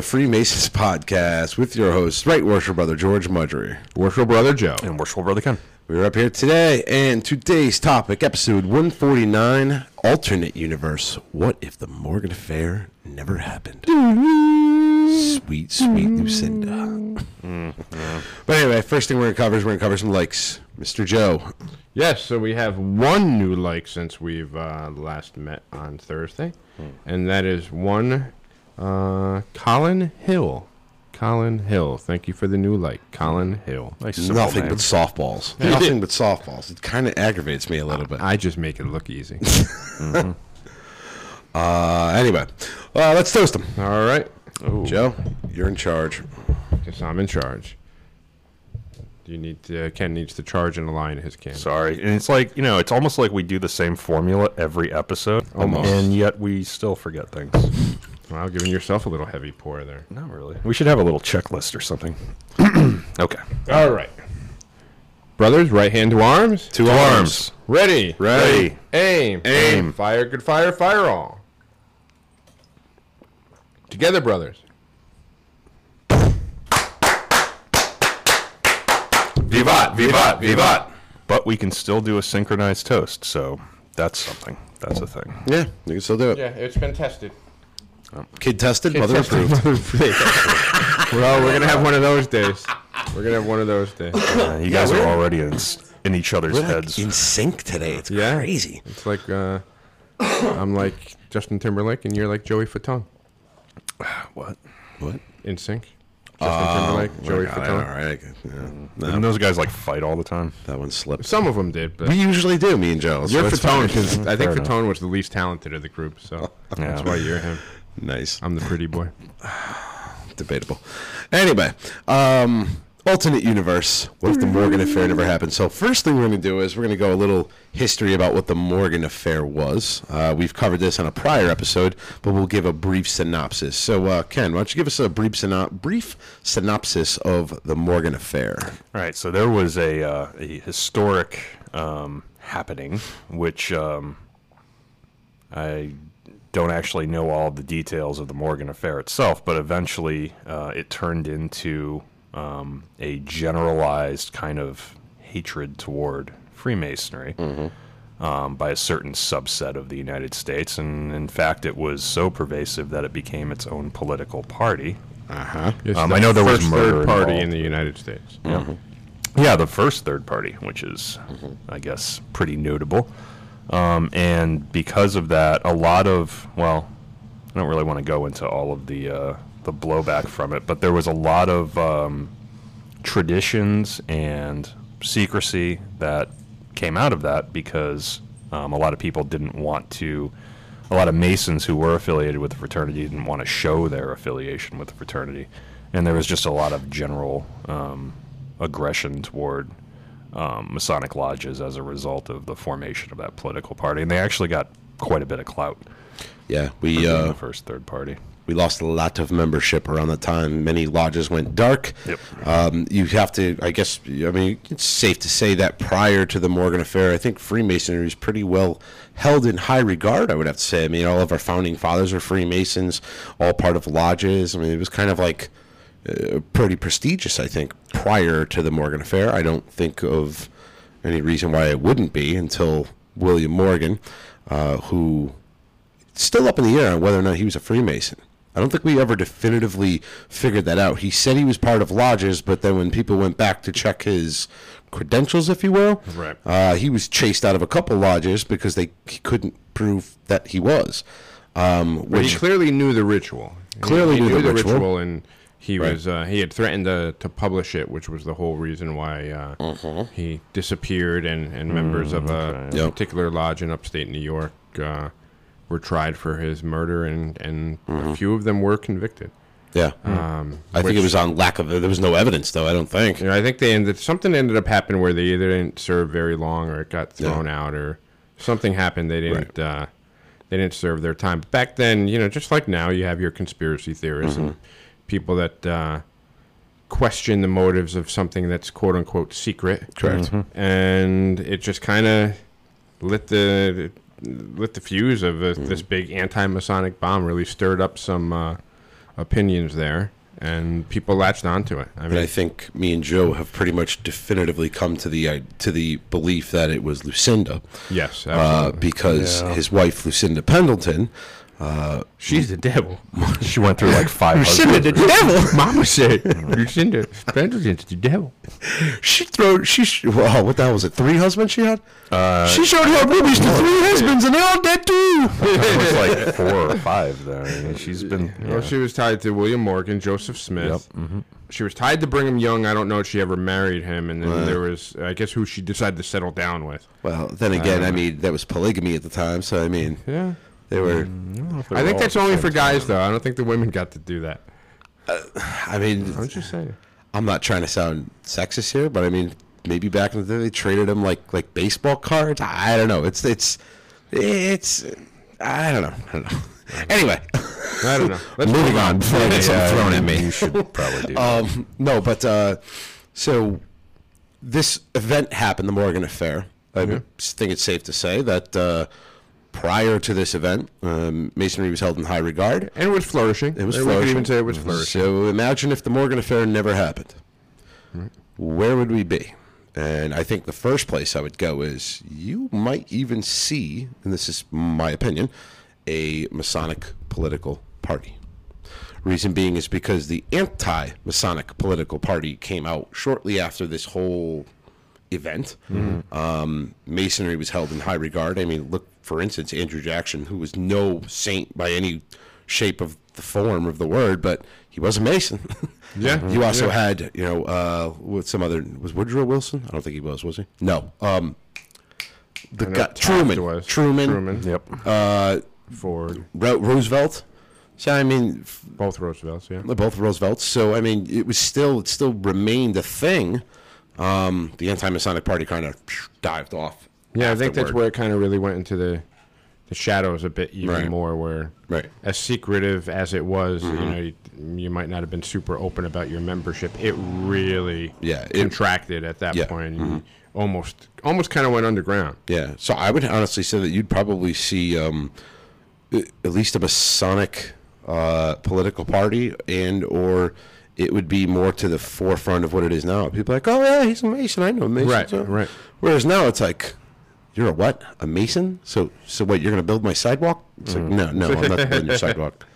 the Freemasons podcast with your host, Right Worship Brother George Mudry, Worshipful Brother Joe. And worshipful brother Ken. We're up here today, and today's topic, episode 149, alternate universe. What if the Morgan affair never happened? Sweet, sweet Lucinda. But anyway, first thing we're going to cover is we're going to cover some likes. Mr. Joe. Yes, so we have one new like since we've uh, last met on Thursday, and that is one uh, Colin Hill. Colin Hill. Thank you for the new like. Colin Hill. Nice Nothing name. but softballs. Nothing but softballs. It kind of aggravates me a little bit. I just make it look easy. Uh, anyway, uh, let's toast them. All right. Joe, you're in charge. Guess I'm in charge. Do you need to, Ken needs to charge and align his can. Sorry. And it's like, you know, it's almost like we do the same formula every episode. Almost. And yet we still forget things. Well, giving yourself a little heavy pour there. Not really. We should have a little checklist or something. okay. All right. Brothers, right hand to arms. To arms. Ready. Ready. Aim. Aim. Fire, good fire, fire all. Together, brothers. Vivat, vivat, vivat. But we can still do a synchronized toast, so that's something. That's a thing. Yeah, you can still do it. Yeah, it's been tested. Kid tested, mother approved. well, we're gonna have one of those days. We're gonna have one of those days. Uh, you guys are already in, in each other's We're like heads. in sync today. It's Yeah. crazy. It's like uh, I'm like Justin Timberlake, and you're like Joey Fatone. what? What? In sync. Justin Timberlake, Joey God, Fatone. all right. Yeah. No, Didn't those guys like fight all the time? that one slipped. Some of them did, but We usually do, me and Joe. so you're that's Fatone because I think Fair enough. Fatone was the least talented of the group, so that's why you're him. Nice. I'm the pretty boy. Debatable. Anyway, um, alternate universe. What if the Morgan affair never happened? So first thing we're going to do is we're going to go a little history about what the Morgan affair was. Uh, we've covered this on a prior episode, but we'll give a brief synopsis. So uh, Ken, why don't you give us a brief, brief synopsis of the Morgan affair? All right, so there was a, uh, a historic um, happening, which um, I don't actually know all the details of the Morgan affair itself, but eventually uh, it turned into um, a generalized kind of hatred toward Freemasonry. Um, by a certain subset of the United States, and in fact, it was so pervasive that it became its own political party. Uh huh. Um, I know there was first murder third party involved. in the United States. Yeah, the first third party, which is, I guess, pretty notable. Um, and because of that, a lot of well, I don't really want to go into all of the uh, the blowback from it, but there was a lot of um, traditions and secrecy that came out of that because um, a lot of people didn't want to. A lot of Masons who were affiliated with the fraternity didn't want to show their affiliation with the fraternity, and there was just a lot of general um, aggression toward um, Masonic lodges as a result of the formation of that political party, and they actually got quite a bit of clout. Yeah, we uh, the first third party. we lost a lot of membership around the time. Many lodges went dark. Yep. Um, you have to, I guess, I mean, it's safe to say that prior to the Morgan affair, I think Freemasonry was pretty well held in high regard. I would have to say. I mean, all of our founding fathers were Freemasons, all part of lodges. I mean, it was kind of like uh, pretty prestigious. I think prior to the Morgan affair, I don't think of any reason why it wouldn't be until William Morgan, uh, who still up in the air on whether or not he was a Freemason. I don't think we ever definitively figured that out. He said he was part of lodges, but then when people went back to check his credentials, if you will, Right. uh, he was chased out of a couple lodges because they he couldn't prove that he was. Um, But which he clearly knew the ritual. Clearly he, knew knew the the ritual. ritual, and he Right. was uh, he had threatened to, to publish it, which was the whole reason why uh, Uh-huh. he disappeared. And, and members of a okay. Yep. particular lodge in upstate New York uh, were tried for his murder, and and a few of them were convicted. yeah, Um, I think it was on lack of. There was no evidence, though. I don't think. You know, I think they ended something ended up happening where they either didn't serve very long or it got Yeah. thrown out or something happened. They didn't uh, they didn't serve their time. But back then, you know, just like now, you have your conspiracy theorists Mm-hmm. People that uh, question the motives of something that's quote unquote secret. Correct. And it just kind of lit the lit the fuse of Mm-hmm. this, this big anti-Masonic bomb. Really stirred up some uh, opinions there. And people latched onto it. I And I think me and Joe have pretty much definitively come to the uh, to the belief that it was Lucinda, yes, uh, because Yeah. his wife Lucinda Pendleton. Uh, She's the devil. She went through like five husbands. the devil. Mama said Lucinda Pendleton's the devil. she threw. she sh- well, what the hell was it? Three husbands she had. Uh, she showed her boobies to three husbands, and they're all dead too. it was like four or five though. I mean, she's been. Well, she was tied to William Morgan, Joseph Smith. Yep, mhm. She was tied to Brigham Young. I don't know if she ever married him. And then there was, I guess, who she decided to settle down with. Well, then again, I mean that was polygamy at the time, so I mean Yeah. They were. I think that's only for guys, though. I don't think the women got to do that. I mean, I'm just saying. I'm not trying to sound sexist here, but I mean maybe back in the day they traded them like like baseball cards. I don't know. It's it's it's I don't know. I don't know. Anyway, I don't know. Let's moving on before I get something thrown at me. You should probably do. Um, no, but uh, so this event happened, the Morgan affair. I would think it's safe to say that uh, prior to this event, um, masonry was held in high regard. And it was flourishing. It was We flourishing. could even say it was flourishing. So imagine if the Morgan affair never happened. Where would we be? And I think the first place I would go is you might even see, and this is my opinion, a Masonic political party. Reason being is because the anti Masonic political party came out shortly after this whole event. Um, Masonry was held in high regard. I mean, look, for instance, Andrew Jackson, who was no saint by any shape of the form of the word, but he was a Mason. Yeah. you also Yeah. had, you know, uh, with some other, was Woodrow Wilson? I don't think he was, was he? No. Um, the guy, Truman. Truman. Truman. yep. Uh, Ford. Ro- Roosevelt. So, I mean, Both Roosevelts, yeah. both Roosevelts. So I mean, it was still it still remained a thing. Um, the anti-Masonic Party kind of dived off. Yeah, I think that's where it kind of really went into the the shadows a bit even Right. more. Where Right. as secretive as it was, Mm-hmm. you know, you, you might not have been super open about your membership. It really Yeah, it- contracted at that Yeah, Mm-hmm. point. You Almost almost kind of went underground. Yeah. So I would honestly say that you'd probably see um, at least a Masonic uh, political party, and or it would be more to the forefront of what it is now. People are like, oh yeah, he's a Mason. I know Mason. Right, too." right. Whereas now it's like. You're a what? A mason? So, so what? You're going to build my sidewalk? It's like, mm-hmm. no, no, I'm not building your sidewalk.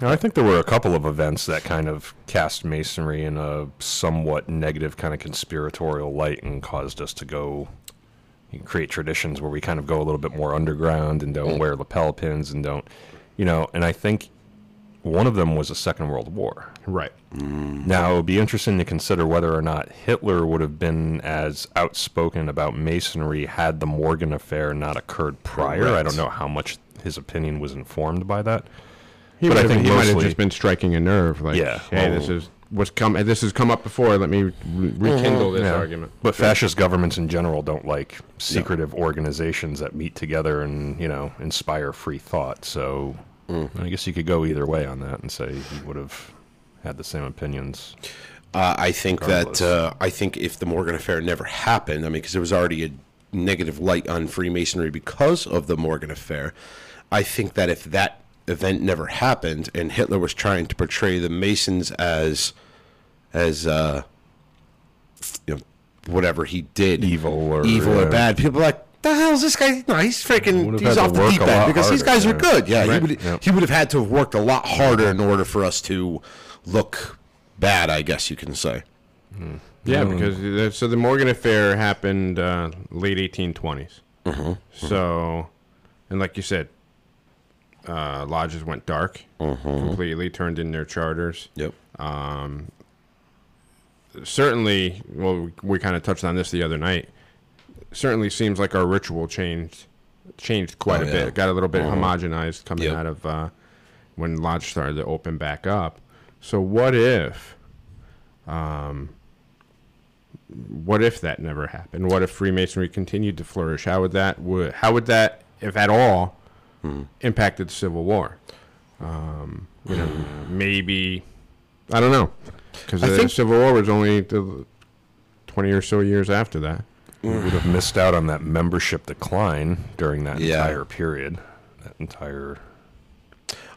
Now, I think there were a couple of events that kind of cast masonry in a somewhat negative kind of conspiratorial light and caused us to go you create traditions where we kind of go a little bit more underground and don't mm. wear lapel pins and don't, you know. And I think one of them was the Second World War. Right. Now, it would be interesting to consider whether or not Hitler would have been as outspoken about Masonry had the Morgan affair not occurred prior. I don't know how much his opinion was informed by that. He But I have, think he might have just been striking a nerve. Like, Yeah, hey, well- this oh. is what's come. This has come up before. Let me re- rekindle mm-hmm. this Yeah. argument. But fascist governments in general don't like secretive organizations that meet together and, you know, inspire free thought. So I guess you could go either way on that and say he would have had the same opinions. Uh, I think Regardless. that uh, I think if the Morgan affair never happened, I mean, because there was already a negative light on Freemasonry because of the Morgan affair. I think that if that event never happened and Hitler was trying to portray the Masons as as uh, you know whatever he did Evil or- evil or bad, people like the hell is this guy? No, he's freaking. Would've He's off the deep end lot because these harder, guys are good. Yeah, Right. he would. Yep. He would have had to have worked a lot harder in order for us to look bad. I guess you can say. Yeah, because the, so the Morgan affair happened uh, late 1820s. Mm-hmm. So, and like you said, uh, lodges went dark Mm-hmm. completely, turned in their charters. Yep. Certainly, well, we, we kind of touched on this the other night. Certainly seems like our ritual changed changed quite Oh, a yeah. bit. Got a little bit homogenized coming Yep. out of uh, when lodge started to open back up. So what if, um, what if that never happened? What if Freemasonry continued to flourish? How would that would how would that, if at all, Hmm. impacted the Civil War? Um, you know, maybe I don't know, because the think- Civil War was only the twenty or so years after that. We would have missed out on that membership decline during that Yeah. entire period. That entire.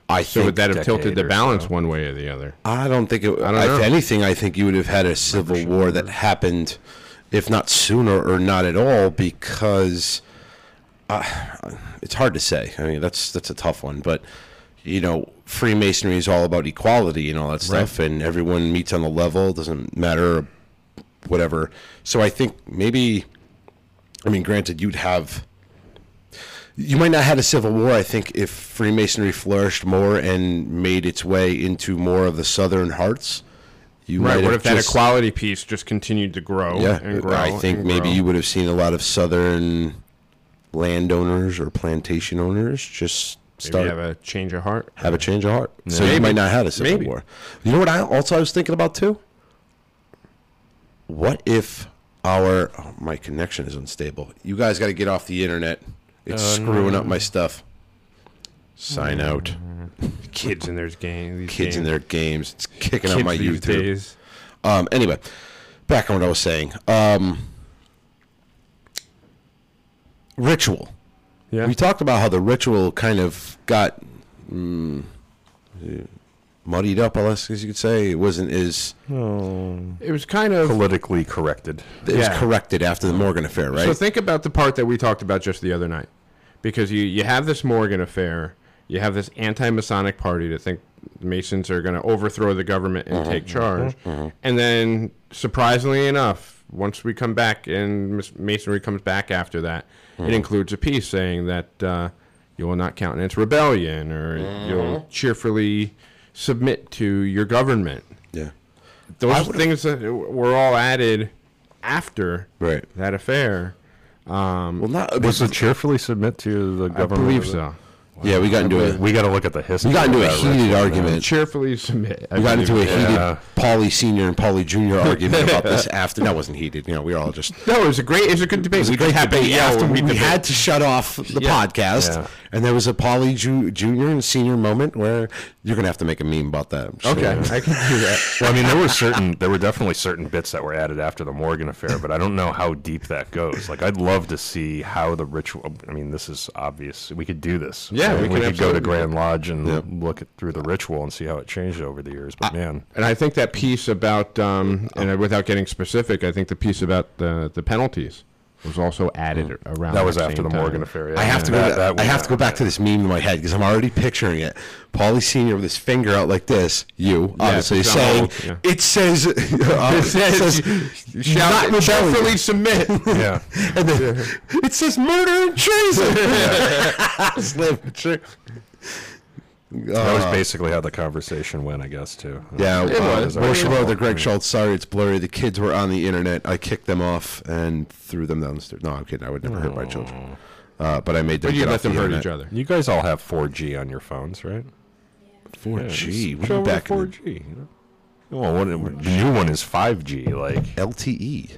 I So think would that have tilted the balance so. one way or the other? I don't think it. I don't if know. anything, I think you would have had a civil war that happened, if not sooner or not at all, because uh, it's hard to say. I mean, that's that's a tough one, but you know, Freemasonry is all about equality and all that stuff, and everyone meets on the level. Doesn't matter, whatever. So I think maybe, I mean, granted, you'd have. You might not have had a civil war. I think if Freemasonry flourished more and made its way into more of the southern hearts, you Right. might What if that just- equality piece just continued to grow Yeah, and grow? I think maybe grow? you would have seen a lot of southern landowners or plantation owners just maybe start have a change of heart. have a change of heart. So you might not have a civil Maybe. war. You know what I also I was thinking about too? What if our oh, my connection is unstable? You guys got to get off the internet. It's Uh, screwing up my stuff. Sign out. Kids in their game. Kids in their games. It's kicking Kids out my YouTube. days. Um, anyway, back on what I was saying. Um, ritual. Yeah. We talked about how the ritual kind of got mm, muddied up, I guess you could say. It wasn't as It was kind of Politically corrected. it was corrected after the Morgan affair, right? So think about the part that we talked about just the other night, because you you have this Morgan affair, you have this anti-Masonic party that think Masons are going to overthrow the government and mm-hmm. take mm-hmm. charge, mm-hmm. and then surprisingly enough, once we come back and Masonry comes back after that, it includes a piece saying that uh, you will not countenance rebellion or you'll cheerfully submit to your government. yeah. Those things that were all added after Right. that affair. Um, Well, not Was it cheerfully submit to the government? I believe so. Yeah. We got into a We got to look at the history. we got into a heated ritual, argument. Cheerfully submit. I We got into a believe. heated Yeah. Paulie Senior and Paulie Junior argument about this after. That wasn't heated. You know, we were all just No, it was a great. It was a good debate. It was a we great just debate yell after when we, had to shut off the Yeah. podcast, Yeah. and there was a Paulie Ju- Junior and Senior moment where you're gonna have to make a meme about that. I'm sure. Okay, I can do that. Well, I mean, there were certain, there were definitely certain bits that were added after the Morgan affair, but I don't know how deep that goes. Like, I'd love to see how the ritual. I mean, this is obvious. We could do this. Yeah, Right? we we could go to. Grand Lodge and look at, through the ritual and see how it changed over the years. But man, And I think that piece about, um, and without getting specific, I think the piece about the the penalties was also added around. that was after the time. Morgan affair. Yeah. I have to go. That- that I was have to go back to this meme in my head because I'm already picturing it. Paulie Senior with his finger out like this. You obviously it's saying all- yeah. it says. uh, It says, not shout, rebellion. cheerfully submit. Yeah. and then it says murder and treason. Slim, true. That was basically how the conversation went, I guess, too. Yeah, It uh, was. Worship Yeah. Brother Greg Schultz. Sorry, it's blurry. The kids were on the internet. I kicked them off and threw them down the stairs. No, I'm kidding. I would never hurt my children. Uh, but I made them. But you get let off them the hurt internet. each other. You guys all have 4G on your phones, right? 4G. Show We're back in 4G. You know? Well, what, the new one is 5G, like LTE.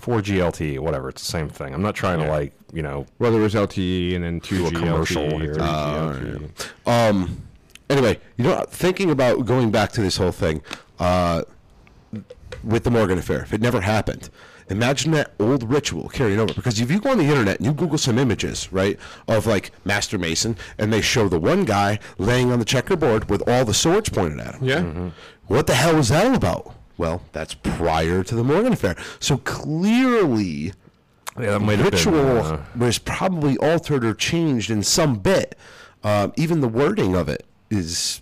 4G LTE, whatever. It's the same thing. I'm not trying to like, you know, Well, there was LTE and then 2G commercial LTE, here. 3G Oh, LTE. Um. Anyway, you know, thinking about going back to this whole thing, uh, with the Morgan affair, if it never happened, imagine that old ritual carrying over. Because if you go on the internet and you Google some images, right, of like Master Mason, and they show the one guy laying on the checkerboard with all the swords pointed at him. Yeah. What the hell was that all about? Well, that's prior to the Morgan affair. So clearly, Yeah, have ritual been. uh, was probably altered or changed in some bit. Um, even the wording of it is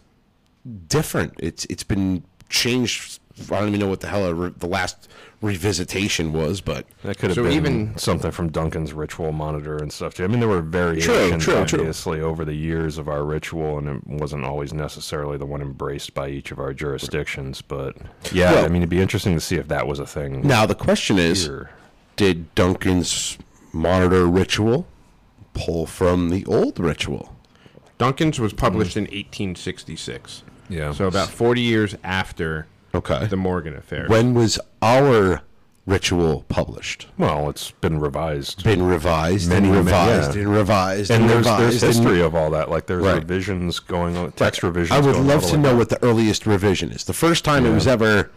different. It's it's been changed. I don't even know what the hell re- the last revisitation was, but That could have So been even- something from Duncan's ritual monitor and stuff too. I mean, there were variations, true, true. obviously, over the years of our ritual, and it wasn't always necessarily the one embraced by each of our jurisdictions. But yeah, Well- I mean, it'd be interesting to see if that was a thing. now the question is: here. Did Duncan's monitor ritual pull from the old ritual? Duncan's was published hmm. in 1866. Yeah. So about 40 years after Okay. the Morgan affair. When was our ritual published? Well, it's been revised. Been revised Many, and many- revised yeah. and revised and there's, there's revised and- history of all that. Like there's Right. revisions going on, text revisions. I would love to know what the earliest revision is. The first time it was ever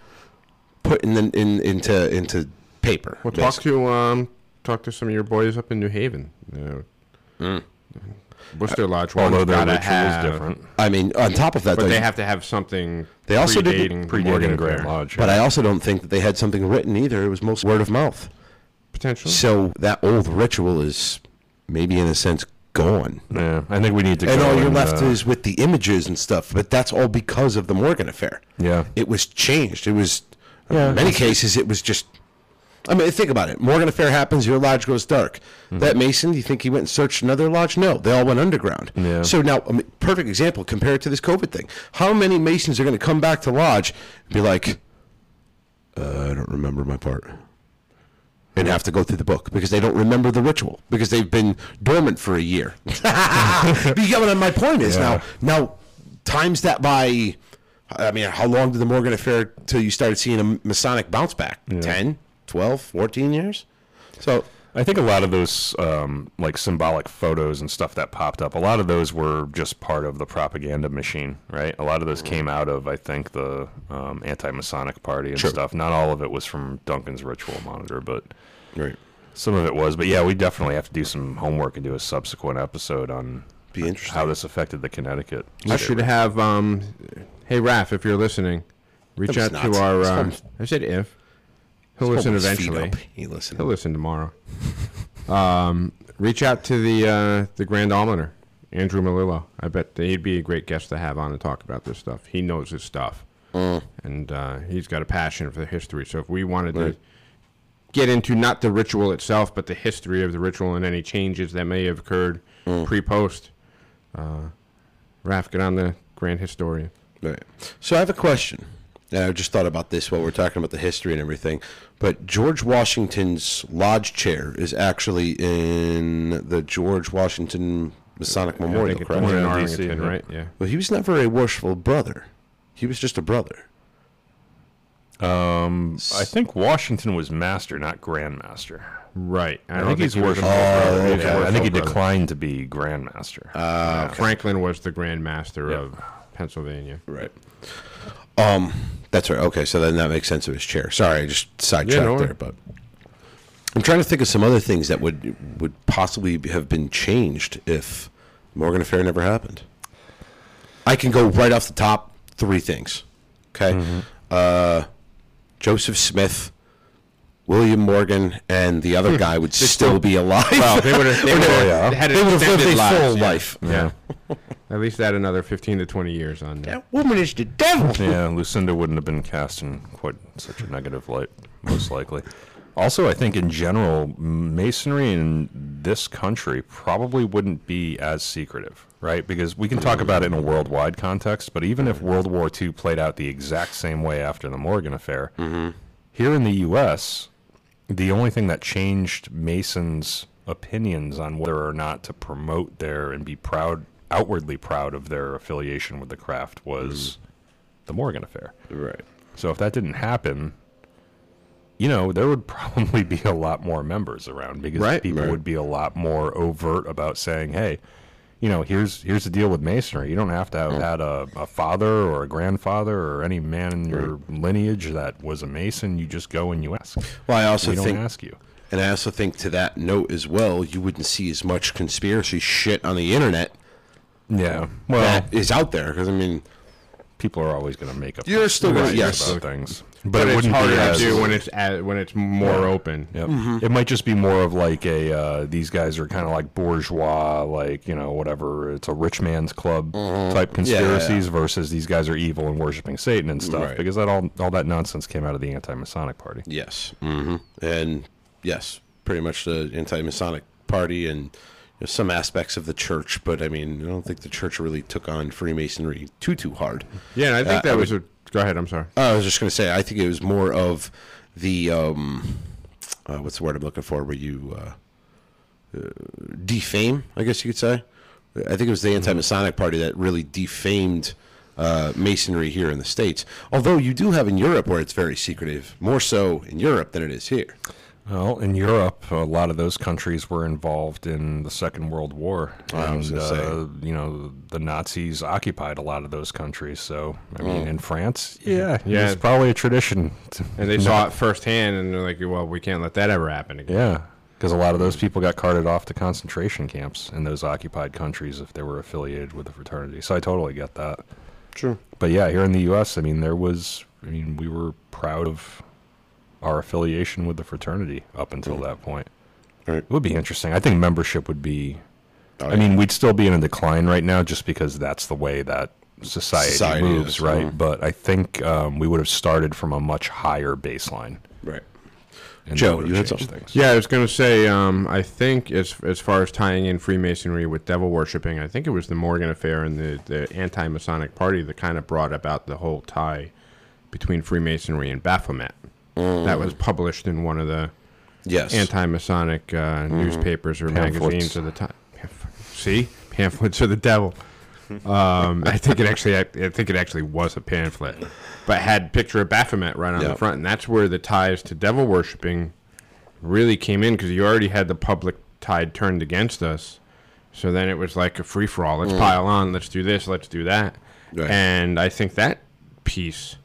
put in, the, in into into paper. Well, talk to um, talk to some of your boys up in New Haven. You know, Worcester Lodge. one's. Although their ritual have, is different. I mean, on top of that, but though, they have to have something. They also didn't- predating the Predating Morgan Grand. Lodge. But yeah. I also don't think that they had something written either. It was most word of mouth. potentially. So that old ritual is maybe in a sense gone. yeah, I think we need to. And go all you're and, left uh, is with the images and stuff. But that's all because of the Morgan affair. yeah. It was changed. It was, in many cases, it was just. I mean, think about it. Morgan affair happens. Your lodge goes dark. That Mason, do you think he went and searched another lodge? No, they all went underground. Yeah. So now, I mean, perfect example. Compare it to this COVID thing. How many Masons are going to come back to lodge and be like, uh, "I don't remember my part," and have to go through the book because they don't remember the ritual because they've been dormant for a year. but you get what my point is Yeah. now. Now, times that by. I mean, how long did the Morgan affair till you started seeing a Masonic bounce back? 10, 12, 14 years? So, I think a lot of those um, like symbolic photos and stuff that popped up, a lot of those were just part of the propaganda machine, right? A lot of those came out of, I think, the um, anti-Masonic party and Sure. stuff. Not all of it was from Duncan's ritual monitor, but right. some of it was. But yeah, we definitely have to do some homework and do a subsequent episode on Be interesting. how this affected the Connecticut. I state should have. Um, hey, Raph, if you're listening, reach out was to our. it's Uh, I said if. He'll listen eventually. He listened. He'll listen tomorrow. um, reach out to the uh, the Grand Almoner, Andrew Malillo. I bet he'd be a great guest to have on and talk about this stuff. He knows his stuff, Mm. and uh, he's got a passion for the history. So if we wanted to get into not the ritual itself, but the history of the ritual and any changes that may have occurred Mm. pre-post, uh, Raph, get on the Grand Historian. Right. So I have a question. And I just thought about this while we're talking about the history and everything. But George Washington's lodge chair is actually in the George Washington Masonic I Memorial, correct? in DC, Arlington, yeah. right? Yeah. Well, he was never a worshipful brother. He was just a brother. Um, I think Washington was master, not grandmaster. Right. I, don't think he's he worshipful. Oh, brother. okay. Yeah, I think he Worshipful brother. declined to be grandmaster. Uh, Franklin was the Grand Master Yep. of Pennsylvania. Right. Um, that's right. Okay, so then that makes sense of his chair. Sorry, I just sidetracked no there, but I'm trying to think of some other things that would would possibly have been changed if Morgan affair never happened. I can go right off the top three things. Okay, Mm-hmm. uh, Joseph Smith, William Morgan, and the other hmm. guy would still, still- be alive. Well, they would have. They would have had they would lived a extended lives, full yeah. life. yeah. At least add another fifteen to twenty years on that. That woman is the devil. Yeah, Lucinda wouldn't have been cast in quite such a negative light, most likely. Also, I think in general, Masonry in this country probably wouldn't be as secretive, right? Because we can talk mm. about it in a worldwide context, but even if World War II played out the exact same way after the Morgan affair, mm-hmm. here in the U.S., the only thing that changed Masons' opinions on whether or not to promote their and be proud, outwardly proud of their affiliation with the craft was mm-hmm. the Morgan affair. Right. So if that didn't happen, you know, there would probably be a lot more members around because Right. people Right. would be a lot more overt about saying, "Hey, you know, here's here's the deal with masonry. You don't have to have had a, a father or a grandfather or any man in your lineage that was a mason. You just go and you ask. Well, I also we don't think ask you. And I also think to that note as well, you wouldn't see as much conspiracy shit on the internet Yeah. Well, that is out there. Because I mean, people are always going to make up. You're still gonna- yes. about things, But, it it's wouldn't be harder to do when it's at, when it's more open. Yep. Mm-hmm. It might just be more of like a uh, these guys are kind of like bourgeois, like you know whatever. It's a rich man's club type Mm-hmm. Yeah, yeah, yeah. conspiracies versus these guys are evil and worshiping Satan and stuff. Right. Because that all all that nonsense came out of the anti-Masonic party. Yes. hmm And yes, pretty much the anti-Masonic party and you know, some aspects of the church. But I mean, I don't think the church really took on Freemasonry too too hard. Yeah, and I think Uh, that was a. Go ahead. I'm sorry. I was just going to say, I think it was more of the um, uh, what's the word I'm looking for? Where you uh, uh, defame, I guess you could say. I think it was the anti-Masonic party that really defamed uh, masonry here in the states. Although you do have in Europe where it's very secretive, more so in Europe than it is here. Well, in Europe, a lot of those countries were involved in the Second World War, I was and gonna say. uh, you know the Nazis occupied a lot of those countries. So, I Mm. mean, in France, yeah, Yeah. it's probably a tradition. to- And they saw it firsthand, and they're like, "Well, we can't let that ever happen again." Yeah, because a lot of those people got carted off to concentration camps in those occupied countries if they were affiliated with the fraternity. So I totally get that. True. But yeah, here in the U.S., I mean, there was, I mean, we were proud of our affiliation with the fraternity up until that point. Right. It would be interesting. I think membership would be. Oh, I mean, we'd still be in a decline right now, just because that's the way that society, Society moves, is, right? mhm. But I think um, we would have started from a much higher baseline. Right. And Joe, you had changed something? Yeah, I was going to say, um, I think as as far as tying in Freemasonry with devil worshipping, I think it was the Morgan affair and the, the anti Masonic party that kind of brought about the whole tie between Freemasonry and Baphomet. That was published in one of the Yes. anti Masonic uh, newspapers or Pamphlets. magazines of the time. See, pamphlets of the devil. Um, I think it actually, I think it actually was a pamphlet, but had picture of Baphomet right on Yeah. the front, and that's where the ties to devil worshipping really came in because you already had the public tide turned against us. So then it was like a free for all. Let's pile on. Let's do this. Let's do that. Right. And I think that piece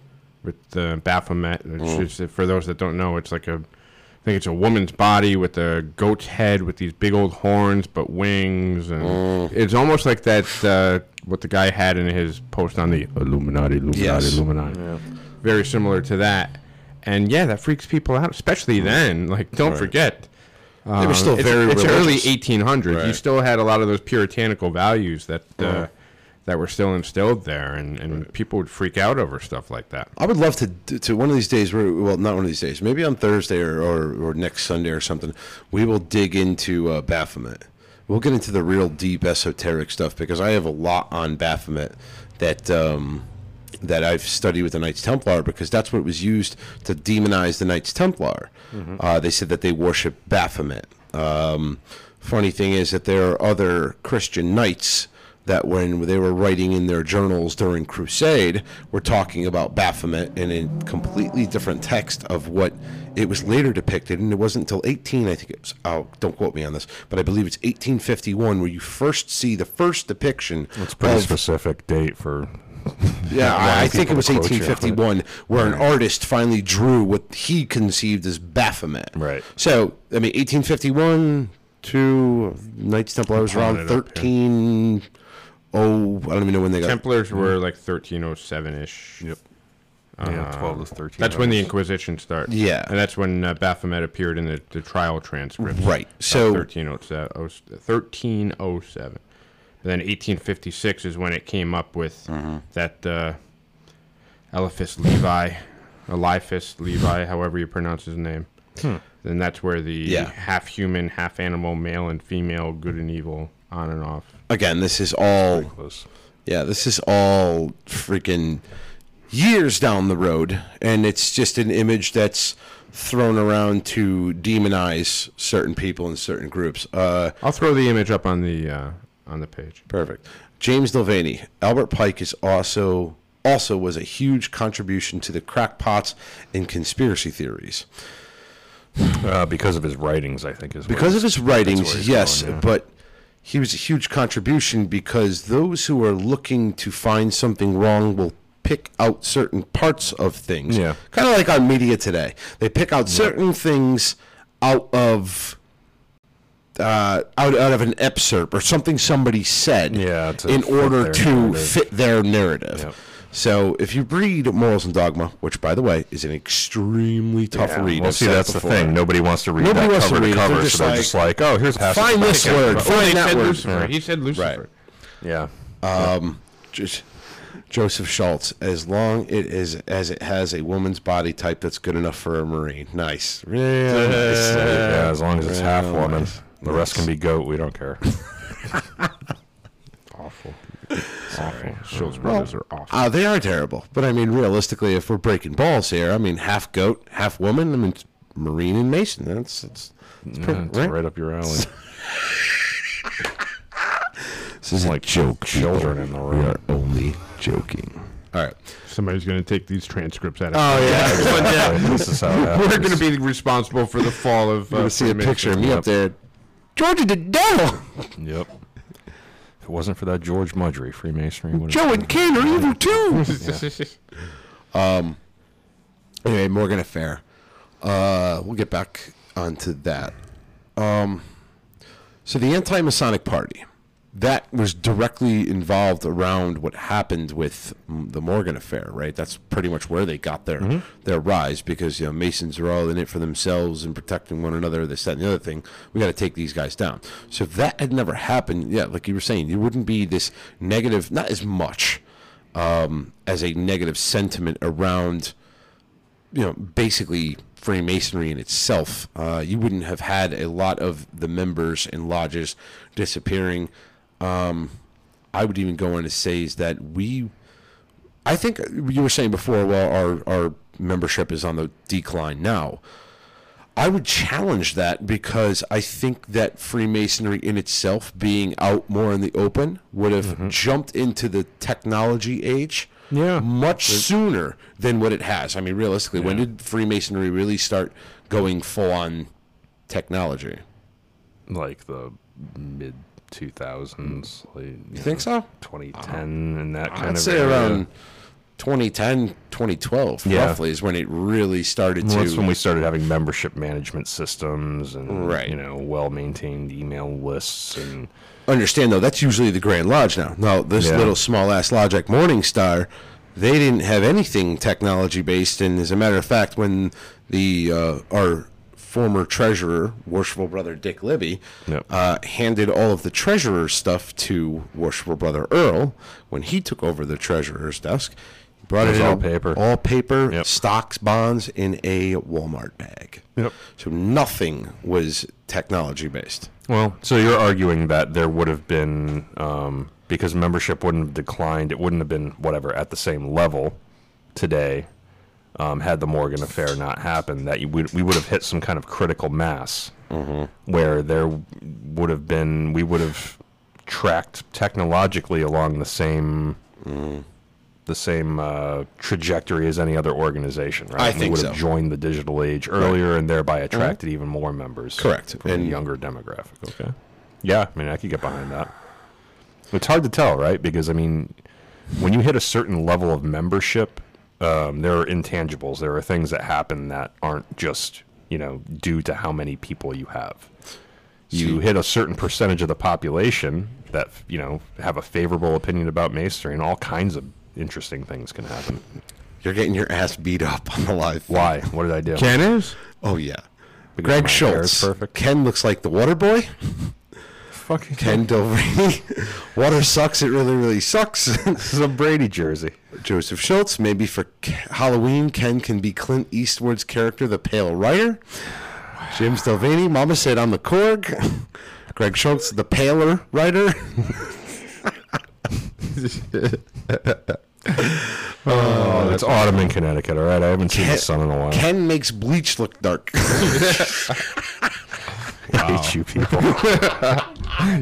with the Baphomet, is, for those that don't know, it's like a, I think it's a woman's body with a goat's head with these big old horns but wings, and it's almost like that uh, what the guy had in his post on the Illuminati, Illuminati, Yes. Illuminati. Very similar to that, and yeah, that freaks people out, especially then. Like, don't forget. They were still Um, it's, very it's early religious. 1800s. You still had a lot of those puritanical values that uh, that were still instilled there, and, and people would freak out over stuff like that. I would love to to one of these days. Well, not one of these days. Maybe on Thursday or, or, or next Sunday or something. We will dig into uh, Baphomet. We'll get into the real deep esoteric stuff because I have a lot on Baphomet that um, that I've studied with the Knights Templar because that's what was used to demonize the Knights Templar. Uh, they said that they worship Baphomet. Um, funny thing is that there are other Christian knights that when they were writing in their journals during Crusade were talking about Baphomet in a completely different text of what it was later depicted, and it wasn't until 18, I think it was. Oh, don't quote me on this, but I believe it's 1851 where you first see the first depiction. It's a pretty of- specific date for. yeah, I, I think it was to you. 1851 where an artist finally drew what he conceived as Baphomet. Right. So, I mean, 1851 to Knights Templar was around it up here. 13. Oh, I don't even know when they got. Templars were like 1307 ish. Yep. yeah, twelve to thirteen. That's when the Inquisition starts. Yeah. And that's when uh, Baphomet appeared in the, the trial transcripts. Right. of So- 1307. 1307. And then 1856 is when it came up with Mm-hmm. that uh, Eliphas Levi, Eliphas Levi, however you pronounce his name. Then that's where the Yeah. half human, half animal, male and female, good and evil, on and off. Again, this is all. Yeah, this is all freaking years down the road, and it's just an image that's thrown around to demonize certain people and certain groups. Uh, I'll throw the image up on the uh, on the page. Perfect. James Delaney. Albert Pike is also also was a huge contribution to the crackpots and conspiracy theories. Uh, because of his writings, I think is Because of his writings, yes, going, yeah. but he was a huge contribution because those who are looking to find something wrong will pick out certain parts of things. Yeah. Kind of like on media today. They pick out certain things out of uh, out, out of an excerpt or something somebody said Yeah, to in fit order their to narrative. fit their narrative. Yep. So if you read Morals and Dogma, which by the way is an extremely tough Yeah, read, Well, I've see, that's the thing. Nobody wants to read Nobody that wants to cover read to it. They're cover, just so they're like, just like, oh, here's passage. Find this word. Find that word. Lucifer. He said Lucifer. Right. Yeah. Um, just Joseph Schultz. As long it is as it has a woman's body type that's good enough for a marine. Nice. Real nice. yeah, as long as it's half woman. nice. The rest can be goat. We don't care. Awful. Awful. Schultz brothers are awful. Uh, they are terrible, but I mean, realistically, if we're breaking balls here, I mean, half goat, half woman. I mean, it's Marine and Mason. That's that's, that's Yeah, pretty, it's right. right up your alley. This is like joke children in the room. We room. are only joking. All right. Somebody's going to take these transcripts out of Oh yeah. this is how it We're going to be responsible for the fall of. You're Uh, see a picture of me up there. Georgia the devil. Yep. If it wasn't for that George Mudgery, Freemasonry would Joe and Ken are evil too. Yeah. Anyway, Morgan Affair. Uh, we'll get back onto that. Um, so the anti-Masonic Party that was directly involved around what happened with the Morgan Affair, right? That's pretty much where they got their their rise because you know Masons are all in it for themselves and protecting one another. This, that, and the other thing. We got to take these guys down. So if that had never happened, yeah, like you were saying, it wouldn't be this negative, not as much um, as a negative sentiment around you know, basically Freemasonry in itself, uh, you wouldn't have had a lot of the members and lodges disappearing. Um, I would even go on to say is that we, I think you were saying before, well, our, our membership is on the decline now. I would challenge that because I think that Freemasonry in itself being out more in the open would have jumped into the technology age Yeah. much sooner than what it has. I mean, realistically, when did Freemasonry really start going full on technology? like the mid 2000s. Like, you, You think so? 2010 and that kind of I'd say area. around 2010, 2012, Yeah. roughly, is when it really started Well, to. that's when we started having membership management systems and Right. you know well maintained email lists and understand though that's usually the Grand Lodge now. Now this Yeah. little small ass lodge like Morningstar, they didn't have anything technology based, and as a matter of fact, when the uh, our former treasurer, worshipful brother Dick Libby, Yep. uh, handed all of the treasurer's stuff to worshipful brother Earl when he took over the treasurer's desk. He brought It it, was in all paper. all paper, Yep. stocks, bonds in a Walmart bag. Yep. So nothing was technology based. Well, so you're arguing that there would have been um, because membership wouldn't have declined, it wouldn't have been whatever at the same level today. Um, had the Morgan affair not happened, that you would, we would have hit some kind of critical mass where there would have been we would have tracked technologically along the same the same uh, trajectory as any other organization, right? I we think would so. have joined the digital age earlier and thereby attracted even more members. Correct. From a And- younger demographic. Okay. Yeah, I mean, I could get behind that. It's hard to tell, right? Because I mean, when you hit a certain level of membership, um, there are intangibles. There are things that happen that aren't just you know due to how many people you have. You hit a certain percentage of the population that you know have a favorable opinion about masonry, and all kinds of interesting things can happen. You're getting your ass beat up on the live. feed. Why? What did I do? Ken is? Oh yeah. Because Greg my hair is Schultz. perfect. Ken looks like the water boy. Fucking Ken Dovrini. water sucks. It really, really sucks. This is a Brady jersey. Joseph Schultz. Maybe for Halloween, Ken can be Clint Eastwood's character, the Pale Rider. Jim Stelvini. Mama said I'm the Korg. Greg Schultz, the Paler Rider. Oh, oh, it's autumn in Connecticut. All right, I haven't seen the sun in a while. Ken makes bleach look dark. I hate you people.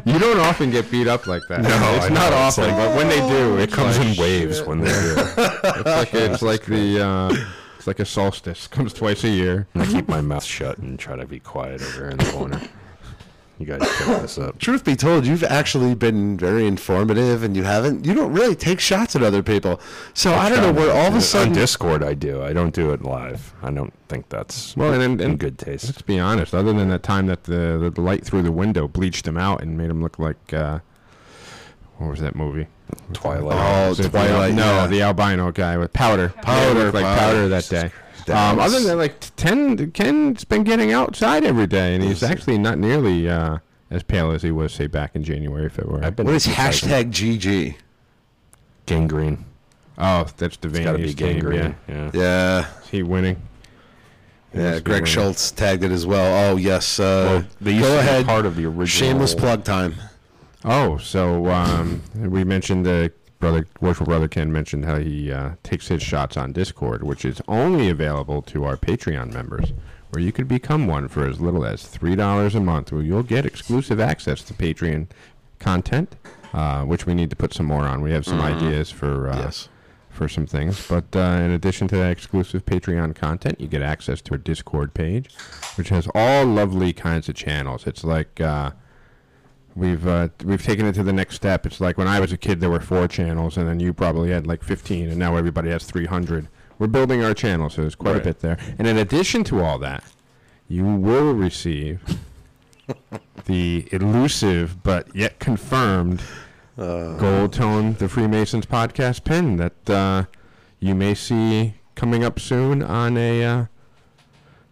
You don't often get beat up like that. No, it's not often, like- but when they do, It comes in waves when they do. It's like it's like the uh, it's like a solstice. Comes twice a year. I keep my mouth shut and try to be quiet over in the corner. You guys pick this up. Truth be told, you've actually been very informative, and you haven't. You don't really take shots at other people. So I, don't know where all of a on sudden. Discord I do. I don't do it live. I don't think that's Well, and, and, in good taste. let's be honest. Other than that time that the the light through the window bleached him out and made him look like uh, what was that movie? Twilight. Oh, Was it the Twilight. no, yeah. the albino guy with powder. Powder, He looked like powder. powder that day. That Um, other than that, like Ken, Ken's been getting outside every day, and he's actually not nearly uh, as pale as he was, say, back in January, February. I've been What is hashtag GG? gangrene? oh, that's It's got to be gangrene. Yeah, Yeah. Yeah. is he winning? He Yeah, must be Greg winning. Schultz tagged it as well. Oh yes, uh, Well, they used go be ahead. part of the original. Shameless plug time. Oh, so um, we mentioned the brother, worshipful brother Ken mentioned how he uh, takes his shots on Discord, which is only available to our Patreon members, where you could become one for as little as three dollars a month, where you'll get exclusive access to Patreon content, uh, which we need to put some more on. We have some ideas for uh, Yes. for some things. But uh, in addition to that exclusive Patreon content, you get access to our Discord page, which has all lovely kinds of channels. It's like uh, we've uh, we've taken it to the next step. It's like when I was a kid, there were four channels, and then you probably had like 15, and now everybody has 300. We're building our channel, so there's quite a bit there. And in addition to all that, you will receive the elusive but yet confirmed gold tone the freemasons podcast pin that uh, you may see coming up soon on a uh,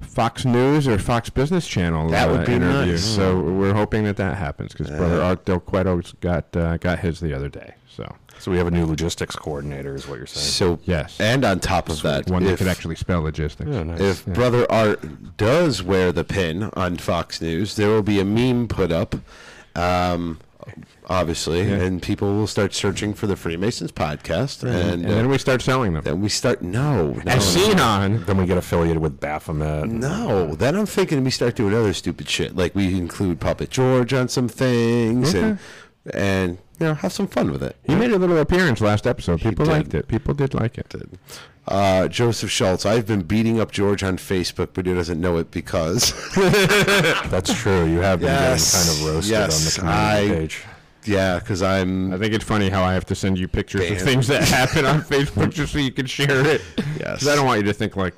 fox news or fox business channel That would uh, be interview nice. so we're hoping that that happens because brother art del cueto's got uh, got his the other day so So we have a new logistics coordinator, is what you're saying. So Yes. and on top of that, one that if, could actually spell logistics Yeah, nice. if brother Art does wear the pin on Fox News, there will be a meme put up. Um, obviously, Yeah. and people will start searching for the Freemasons podcast, and, and, then uh, we start selling them then we start. No, no, as no. seen on then we get affiliated with Baphomet. No, then I'm thinking we start doing other stupid shit. Like we include Puppet George on some things, and and you know have some fun with it. he made a little appearance last episode people liked it people did like it Uh, Joseph Schultz, I've been beating up George on Facebook, but he doesn't know it because That's true. You have been Yes. getting kind of roasted Yes, on the community I- page. yeah, because I'm I think it's funny how I have to send you pictures Damn. of things that happen on Facebook just so you can share it. Yes. 'Cause I don't want you to think like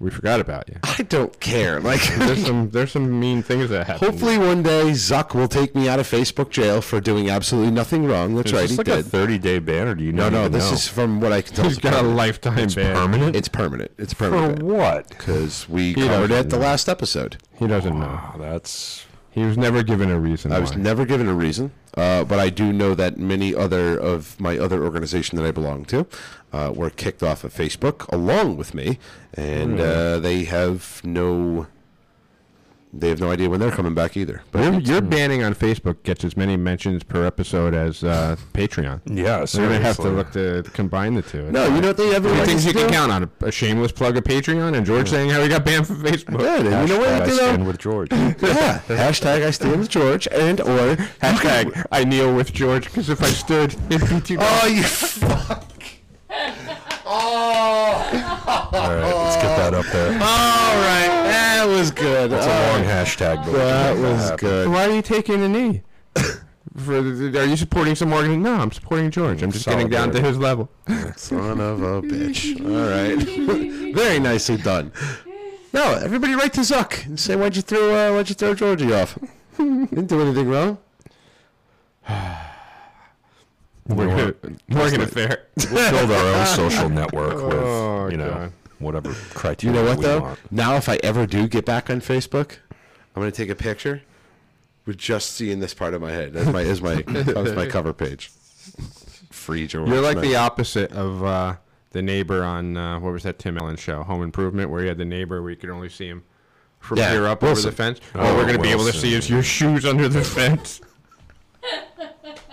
we forgot about you. I don't care. Like There's some there's some mean things that happen. hopefully one day Zuck will take me out of Facebook jail for doing absolutely nothing wrong. That's right, this he like did. a 30 day ban, or do you no, not no, this know? is from what I can tell. he's it's got a permanent. lifetime ban. permanent. It's permanent. It's permanent. for what? Because we He covered it doesn't at the last episode. He doesn't know. Oh, that's He was never given a reason. I was never given a reason, uh, but I do know that many other of my other organization that I belong to uh, were kicked off of Facebook along with me, and uh, they have no, they have no idea when they're coming back either. But Your, your banning on Facebook gets as many mentions per episode as uh, Patreon. yeah. So we're gonna have to look to combine the two. no, you know what they ever like things you can do? count on: a, a shameless plug of Patreon, and George saying how he got banned from Facebook. Good, and you know what I I do stand though? with George. Yeah, hashtag I stand with George, and or Hashtag I kneel with George because if I stood, it'd be too. Oh, you fuck! All right, let's get that up there. All right, that was good. It's a long right. hashtag, but we That was happen. good. Why are you taking a knee? For the, are you supporting some organ? No, I'm supporting George. I'm just getting down to his level. Son of a bitch. All right. Very nicely done. No, everybody write to Zuck and say why'd you throw uh, why'd you throw Georgie off? Didn't do anything wrong. Morgan, Morgan affair. We'll build our own social network with, Oh, you know, God. whatever You know what though? want. Now if I ever do get back on Facebook, I'm gonna take a picture with just seeing this part of my head. That's my is my that's my cover page. Free George. You're like the opposite of uh, the neighbor on uh, what was that Tim Allen show, Home Improvement, where you had the neighbor where you could only see him from Yeah, here up Wilson. over the fence. Oh, All we're gonna be able to see is your shoes under the fence.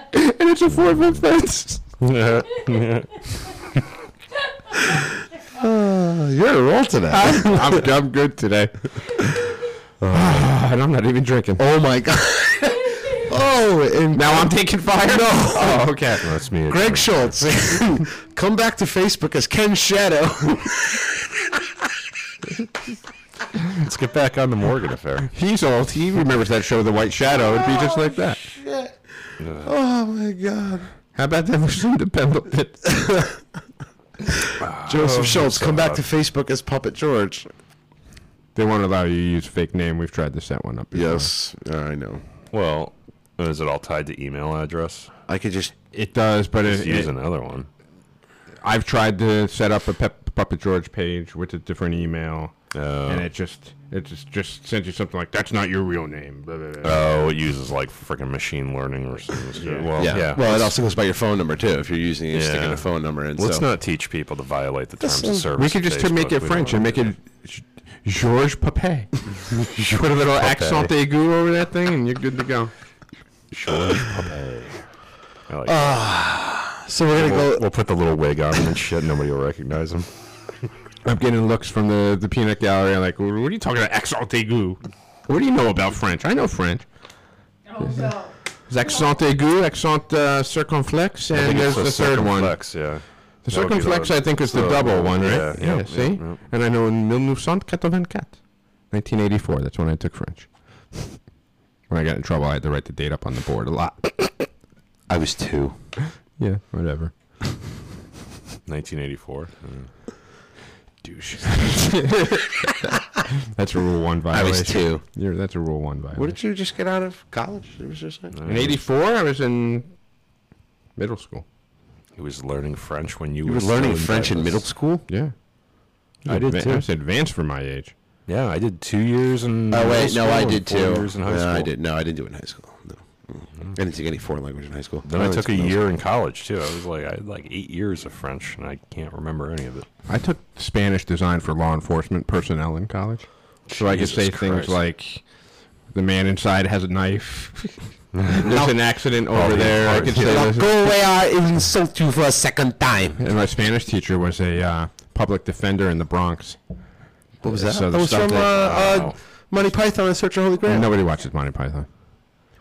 and it's a four foot fence. yeah Uh, you're a roll today. I'm, I'm good today. and I'm not even drinking. oh my god. oh, and Now I'm taking fire. No. Oh, okay. That's me. Greg Schultz, come back to Facebook as Ken Shadow. Let's get back on the Morgan affair. He's old. He remembers that show, The White Shadow. It'd be just like that. oh Oh, my god. How about that Lucinda Pendleton? Joseph oh, Schultz, so come back to Facebook as Puppet George. They won't allow you to use fake name. We've tried to set one up. before. Yes, I know. Well, is it all tied to email address? I could just It does, but Just it, use it- another one. I've tried to set up a Pep, Puppet George page with a different email, Oh. and it just it just just sends you something like that's not your real name. Blah, blah, blah. Oh, it uses like freaking machine learning or something. Yeah. Well, yeah. yeah. Well, it also goes by your phone number too. If you're using, you stick in Yeah. a phone number in. Let's so. not teach people to violate the terms of service. we could just to make it French and make wanna it G- Georges Papet. Put a little accent aigu over that thing, and you're good to go. do. Georges Papet. Like ah, that. So we're gonna we'll, go. we'll put the little wig on him and shit. Nobody will recognize him. I'm getting looks from the, the peanut gallery. I'm Like, what are you talking about? Accent aigu. What do you know about French? I know French. There's accent aigu, accent uh, circumflex, and there's the third one. circumflex, Yeah. The That circumflex, the- I think, is the the- double one, right? yeah, Yeah, yeah, see? yeah, yeah. And I know in 1984, 1984, that's when I took French. when I got in trouble, I had to write the date up on the board a lot. I was two. yeah, whatever. 1984. Douche. that's a rule one I violation. was two. You're, that's a rule one violation. What did you just get out of college? It was just like, In 84, I was in middle school. He was learning French when you, you were were learning so French in middle school. Yeah. I did Adva- too. I was advanced for my age. Yeah, I did two years in. Oh wait, no, I did four too. Years in high no, school. I did. No, I didn't do it in high school. No, I didn't take any foreign language in high school. Then I only took a took middle year in college too. I was like, I had like eight years of French, and I can't remember any of it. I took Spanish design for law enforcement personnel in college. So I could Jesus say things like, the man inside has a knife. There's an accident over the there. I could say important- Go away! I insult you for a second time. And my Spanish teacher was a uh, public defender in the Bronx. What was that? So that was from uh, that- uh, Wow. Monty Python and Search of Holy Grail. Nobody watches Monty Python.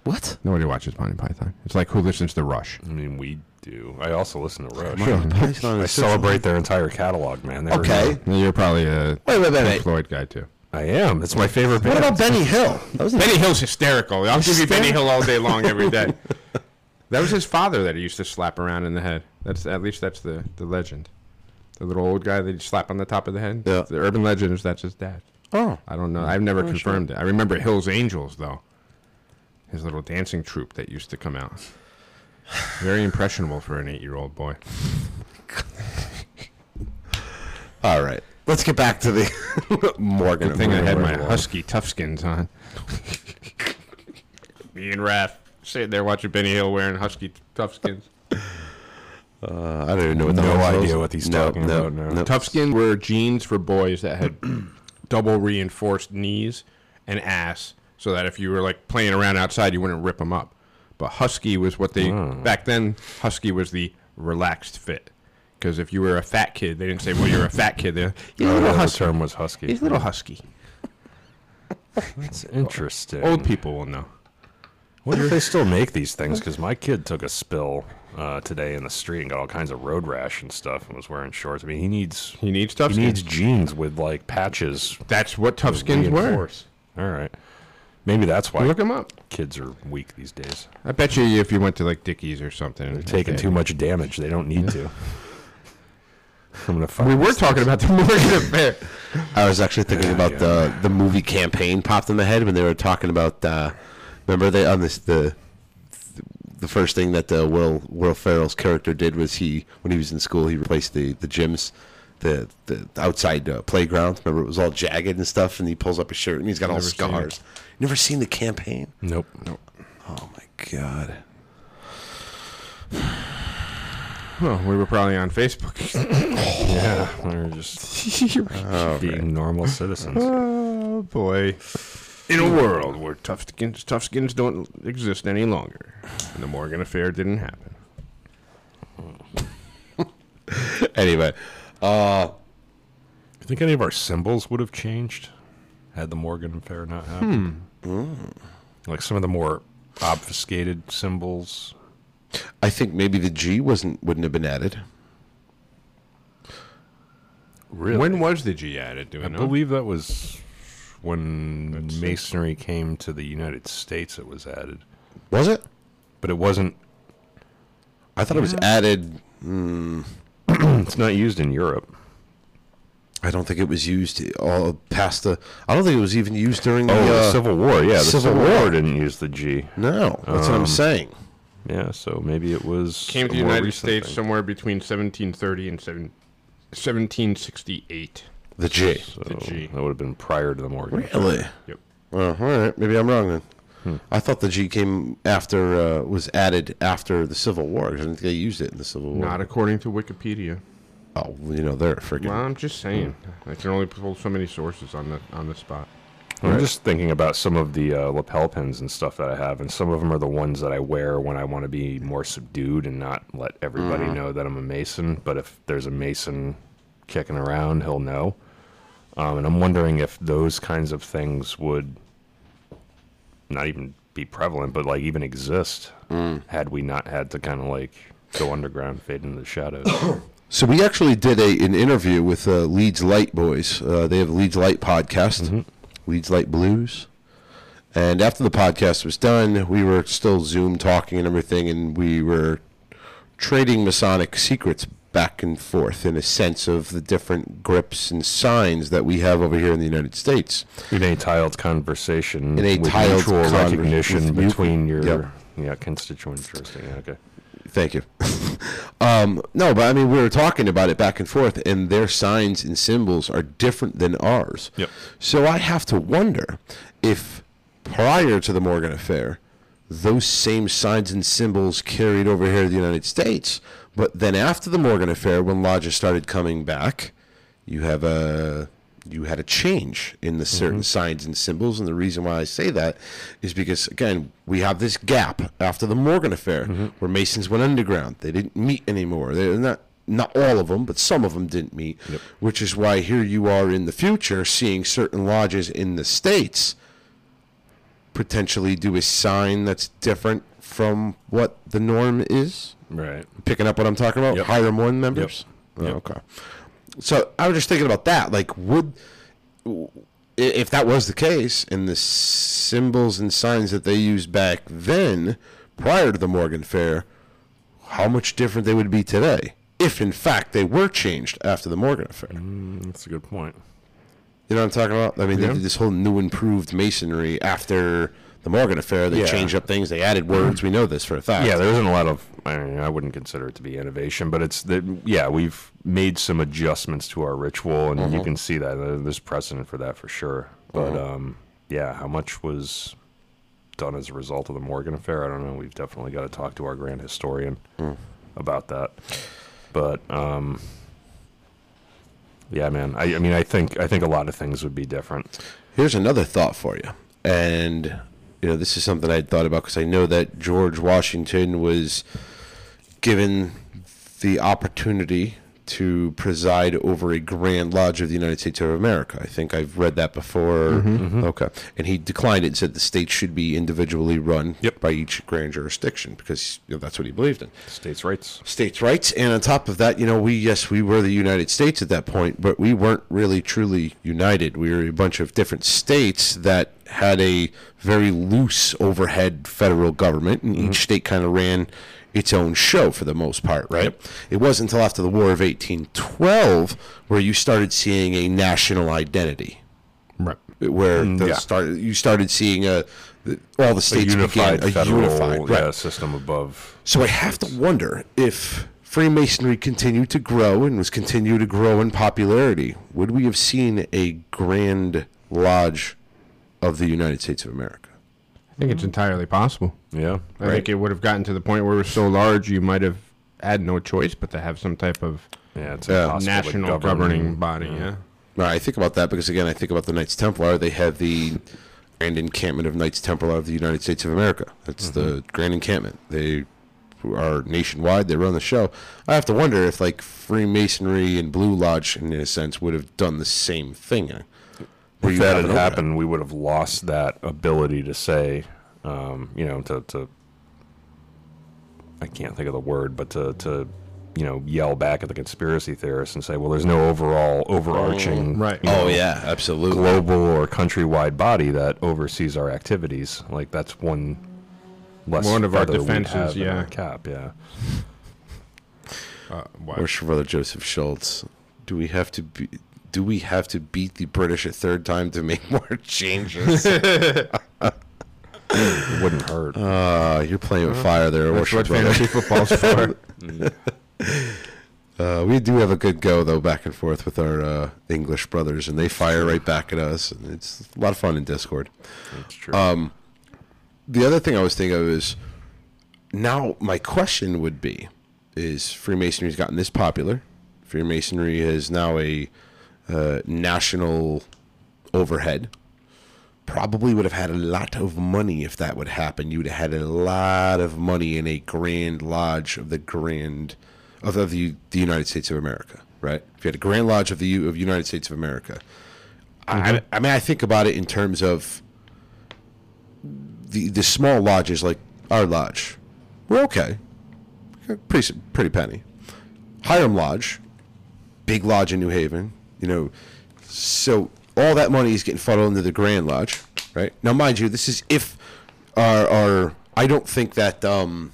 What? Nobody watches Monty Python. It's like who listens to Rush. I mean, we do. I also listen to Rush. Python I and Search of celebrate their entire catalog, man. They were- Okay. You're probably a Wait, wait, wait, Pink wait. Floyd guy too. I am. It's my favorite band. What about Benny Hill? That was Benny Hill's hysterical. I'll give you Benny Hill all day long every day. That was his father that he used to slap around in the head. That's at least that's the, the legend. The little old guy that he slap on the top of the head. Yeah. The urban legend is that's his dad. Oh, I don't know. I've never oh, confirmed it. I remember Hill's Angels though. His little dancing troupe that used to come out. Very impressionable for an eight-year-old boy. all right. Let's get back to the Morgan. Good thing I had my Morgan. husky toughskins on. Me and Raph sitting there watching Benny Hill wearing husky toughskins. Uh, I don't even know what the No idea those- what he's no, talking no, about now. no. Toughskin were jeans for boys that had double reinforced knees and ass, so that if you were like playing around outside, you wouldn't rip them up. But husky was what they back then. Husky was the relaxed fit, because if you were a fat kid, they didn't say, "Well, you're a fat kid." They're he's a Oh, little yeah, the husky. term was husky. He's a little husky. That's interesting. Old people will know. Wonder if they still make these things because my kid took a spill uh, today in the street and got all kinds of road rash and stuff and was wearing shorts. I mean, he needs He needs he toughskins. needs jeans with like patches. That's what toughskins were. reinforce. All right, maybe that's why Look them up. kids are weak these days. I bet you if you went to like Dickies or something, They're taking okay. too much damage. They don't need to. I'm gonna. Find We were this talking about the Morgan affair. I was actually thinking about the the movie campaign popped in my head when they were talking about. Uh, remember they on this the the first thing that the Will Will Ferrell's character did was he when he was in school he replaced the the gyms. The, the outside uh, playground. Remember, it was all jagged and stuff, and he pulls up his shirt and he's got all Never seen it. scars. Never seen the campaign? Nope. Nope. Oh my god! Well, we were probably on Facebook. Yeah, we were just being normal citizens. Oh boy. In a world where toughskins toughskins don't exist any longer, and the Morgan affair didn't happen. Anyway, uh, I think any of our symbols would have changed had the Morgan affair not happened. Hmm. Hmm. Like some of the more obfuscated symbols. I think maybe the G wasn't wouldn't have been added. Really? When was the G added? Do we I know? believe that was when masonry came to the United States. It was added, Was it? but it wasn't. I thought it was added. Hmm, It's not used in Europe. I don't think it was used all past the. I don't think it was even used during the, Oh, the uh, Civil War. Yeah, the Civil Civil, War. War. didn't use the G. No, that's what I'm saying. Yeah, so maybe it was Came to the United States thing. somewhere between 1730 and seven, 1768. The J. So the G. that would have been prior to the Morgan. Really? Yep. Well, all right. Maybe I'm wrong then. I thought the G came after uh, was added after the Civil War. I didn't think they used it in the Civil War. Not according to Wikipedia. oh, well, you know they're freaking. Well, I'm just saying. I can only pull so many sources on the on the spot. I'm just thinking about some of the uh, lapel pins and stuff that I have, and some of them are the ones that I wear when I want to be more subdued and not let everybody Mm-hmm. know that I'm a Mason. But if there's a Mason kicking around, he'll know. Um, and I'm wondering if those kinds of things would not even be prevalent, but like even exist Mm. had we not had to kind of like go underground, fade into the shadows. So we actually did a an interview with uh, Leeds Light boys. Uh, they have a Leeds Light podcast, Leeds Light Blues. And after the podcast was done, we were still Zoom talking and everything, and we were trading Masonic secrets back and forth in a sense of the different grips and signs that we have over here in the United States. in a tiled conversation, In a tiled conver- recognition between your Yep. yeah constituents. Interesting. Okay. Thank you. um, no, but I mean, we were talking about it back and forth, and their signs and symbols are different than ours. Yep. So I have to wonder if prior to the Morgan affair, those same signs and symbols carried over here to the United States, but then after the Morgan affair, when lodges started coming back, you have a you had a change in the certain mm-hmm. signs and symbols, and the reason why I say that is because again we have this gap after the Morgan affair mm-hmm. where Masons went underground. They didn't meet anymore. They're not not all of them, but some of them didn't meet, which is why here you are in the future seeing certain lodges in the states potentially do a sign that's different from what the norm is. Right. Picking up what I'm talking about? Yep. Hiram one members? Oh, Yep. okay. So I was just thinking about that. Like, would if that was the case, and the symbols and signs that they used back then, prior to the Morgan Affair, how much different they would be today, if in fact they were changed after the Morgan Affair. Mm, that's a good point. You know what I'm talking about? I mean, Yeah. they did this whole new improved masonry after the Morgan Affair. They Yeah. changed up things. They added words. We know this for a fact. Yeah, there isn't a lot of. I, mean, I wouldn't consider it to be innovation, but it's that. Yeah, we've made some adjustments to our ritual, and you can see that uh, there's precedent for that for sure. But um, yeah, how much was done as a result of the Morgan affair? I don't know. We've definitely got to talk to our grand historian about that. But um, yeah, man. I, I mean, I think I think a lot of things would be different. Here's another thought for you. And, you know, this is something I'd thought about because I know that George Washington was given the opportunity to preside over a Grand Lodge of the United States of America. I think I've read that before. Mm-hmm, Okay. And he declined it and said the state should be individually run Yep. by each grand jurisdiction because you know, that's what he believed in. States' rights. states' rights. And on top of that, you know, we yes, we were the United States at that point, but we weren't really truly united. We were a bunch of different states that had a very loose overhead federal government, and each state kind of ran its own show for the most part, right? It wasn't until after the War of 1812 where you started seeing a national identity, Right. where mm, the yeah. start, you started seeing a all the A states unified began a federal unified right. yeah, system above. So I have to wonder if Freemasonry continued to grow and was continued to grow in popularity, would we have seen a Grand Lodge of the United States of America? I think it's entirely possible. Yeah. I Right. think it would have gotten to the point where it was so large you might have had no choice but to have some type of Yeah, it's uh, Yeah. national govern. governing body. Yeah. Now, I think about that because, again, I think about the Knights Templar. They have the Grand Encampment of Knights Templar of the United States of America. That's the mm-hmm. Grand Encampment. They are nationwide. They run the show. I have to wonder if, like, Freemasonry and Blue Lodge, in a sense, would have done the same thing. Where If that had happened, we would have lost that ability to say, um, you know, to, to I can't think of the word, but to, to you know yell back at the conspiracy theorists and say, well, there's no overall overarching Right. you know, Oh, yeah, absolutely. global or countrywide body that oversees our activities. Like that's one less One of our defenses, yeah. our cap. Yeah. Uh, why- Or brother Joseph Schultz. Do we have to be? Do we have to beat the British a third time to make more changes? It wouldn't hurt. Uh, you're playing with fire there, That's what brother. fantasy football's for. Uh, we do have a good go though, back and forth with our uh, English brothers, and they fire right back at us. And it's a lot of fun in Discord. That's true. Um, the other thing I was thinking of is now my question would be: Is Freemasonry's gotten this popular? Freemasonry is now a uh, national overhead. Probably would have had a lot of money if that would happen. You would have had a lot of money in a Grand Lodge of the Grand of, of the, the United States of America, right? If you had a Grand Lodge of the U, of United States of America, I, I mm-hmm. mean, I think about it in terms of the the small lodges like our lodge, we're okay, pretty pretty penny. Hiram Lodge, big lodge in New Haven, you know, so all that money is getting funneled into the Grand Lodge, right? Now, mind you, this is if our our I don't think that um.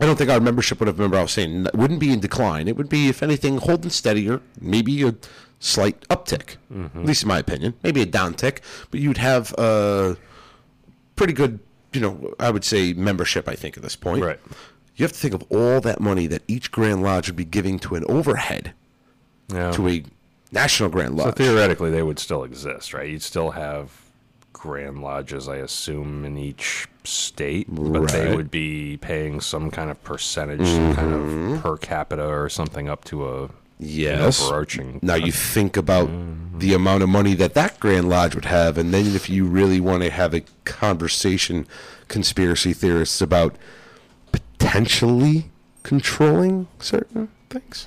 I don't think our membership would have. Remember, I was saying wouldn't be in decline. It would be, if anything, holding steadier, maybe a slight uptick. At least in my opinion, maybe a downtick. But you'd have a pretty good, you know, I would say membership. I think at this point, Right. You have to think of all that money that each Grand Lodge would be giving to an overhead yeah. to a national Grand Lodge. so theoretically, they would still exist, right? You'd still have grand lodges, I assume, in each state, but they would be paying some kind of percentage, some kind Mm-hmm. of per capita or something up to a Yes. overarching. Now you think about the amount of money that that Grand Lodge would have, and then if you really want to have a conversation, conspiracy theorists about potentially controlling certain things,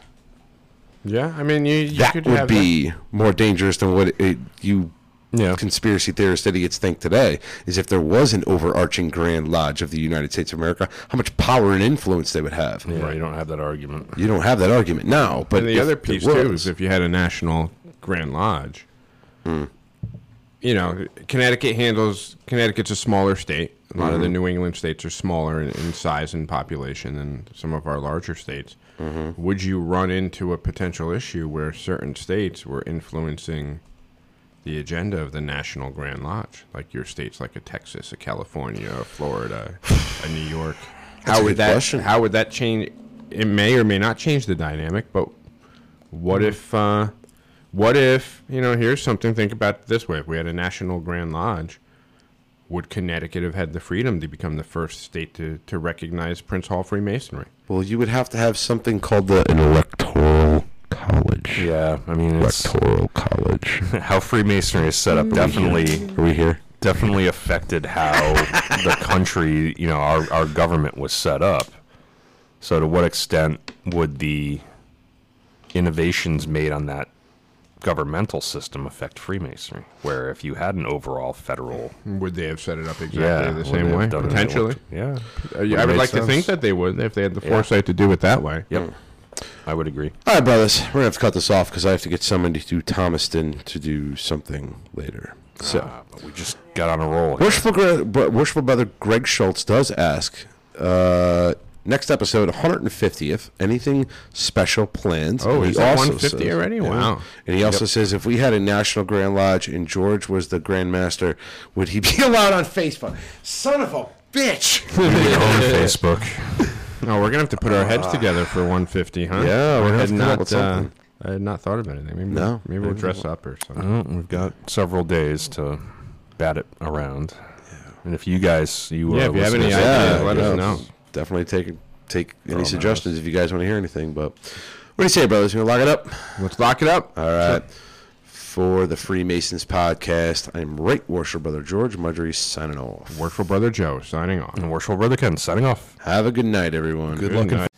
Yeah, I mean, you, you that could would have be more dangerous than what it, you Yeah. conspiracy theorist idiots think today. Is if there was an overarching Grand Lodge of the United States of America, how much power and influence they would have. Yeah, you don't have that argument. You don't have that argument now, but And the other piece too is if you had a national Grand Lodge. Hmm. You know, Connecticut handles Connecticut's a smaller state. A lot of the mm-hmm. New England states are smaller in, in size and population than some of our larger states. Mm-hmm. Would you run into a potential issue where certain states were influencing the agenda of the National Grand Lodge, like your states, like a Texas, a California, a Florida, a New York? That's how would that? question. How would that change? It may or may not change the dynamic, but what mm-hmm. if? Uh, what if you know? Here's something. Think about this way: If we had a national Grand Lodge, would Connecticut have had the freedom to become the first state to, to recognize Prince Hall Freemasonry? Well, you would have to have something called the an electoral college. Yeah, I mean, it's, Electoral college. how Freemasonry is set up definitely Are we here? definitely affected how the country, you know, our, our government was set up. So, to what extent would the innovations made on that governmental system affect Freemasonry? Where if you had an overall federal, Would they have set it up exactly yeah, the same way? have done it? Potentially. yeah, Uh, yeah, I would made like to think that they would if they had the Yeah. foresight to do it that way. yep, I would agree. All right, brothers. We're gonna have to cut this off because I have to get somebody to Thomaston to do something later. So, Ah, but we just got on a roll. worshipful, Gre- worshipful brother Greg Schultz does ask. Uh, next episode, 150th. Anything special planned? Oh, And is that 150 says- already? Yeah. Wow. And he also says if we had a National Grand Lodge and George was the Grand Master, would he be allowed on Facebook? Son of a bitch! on Facebook. No, we're gonna have to put our heads together for 150, huh? Yeah, we're I gonna had to come up not. with Uh, something. I had not thought of anything. Maybe, No. maybe we'll dress up or something. Well, we've got several days to bat it around. And if you guys, you Yeah, uh, if you have any listeners- ideas, let us know. Definitely take take any Throw 'em at suggestions if you guys want to hear anything. But what do you say, brothers? You gonna lock it up? Let's lock it up. All right. For the Freemasons podcast, I'm right worship brother George Mudry signing off. Worshipful Brother Joe. Signing off. And Worshipful Brother Ken signing off. Have a good night, everyone. Good Good luck night.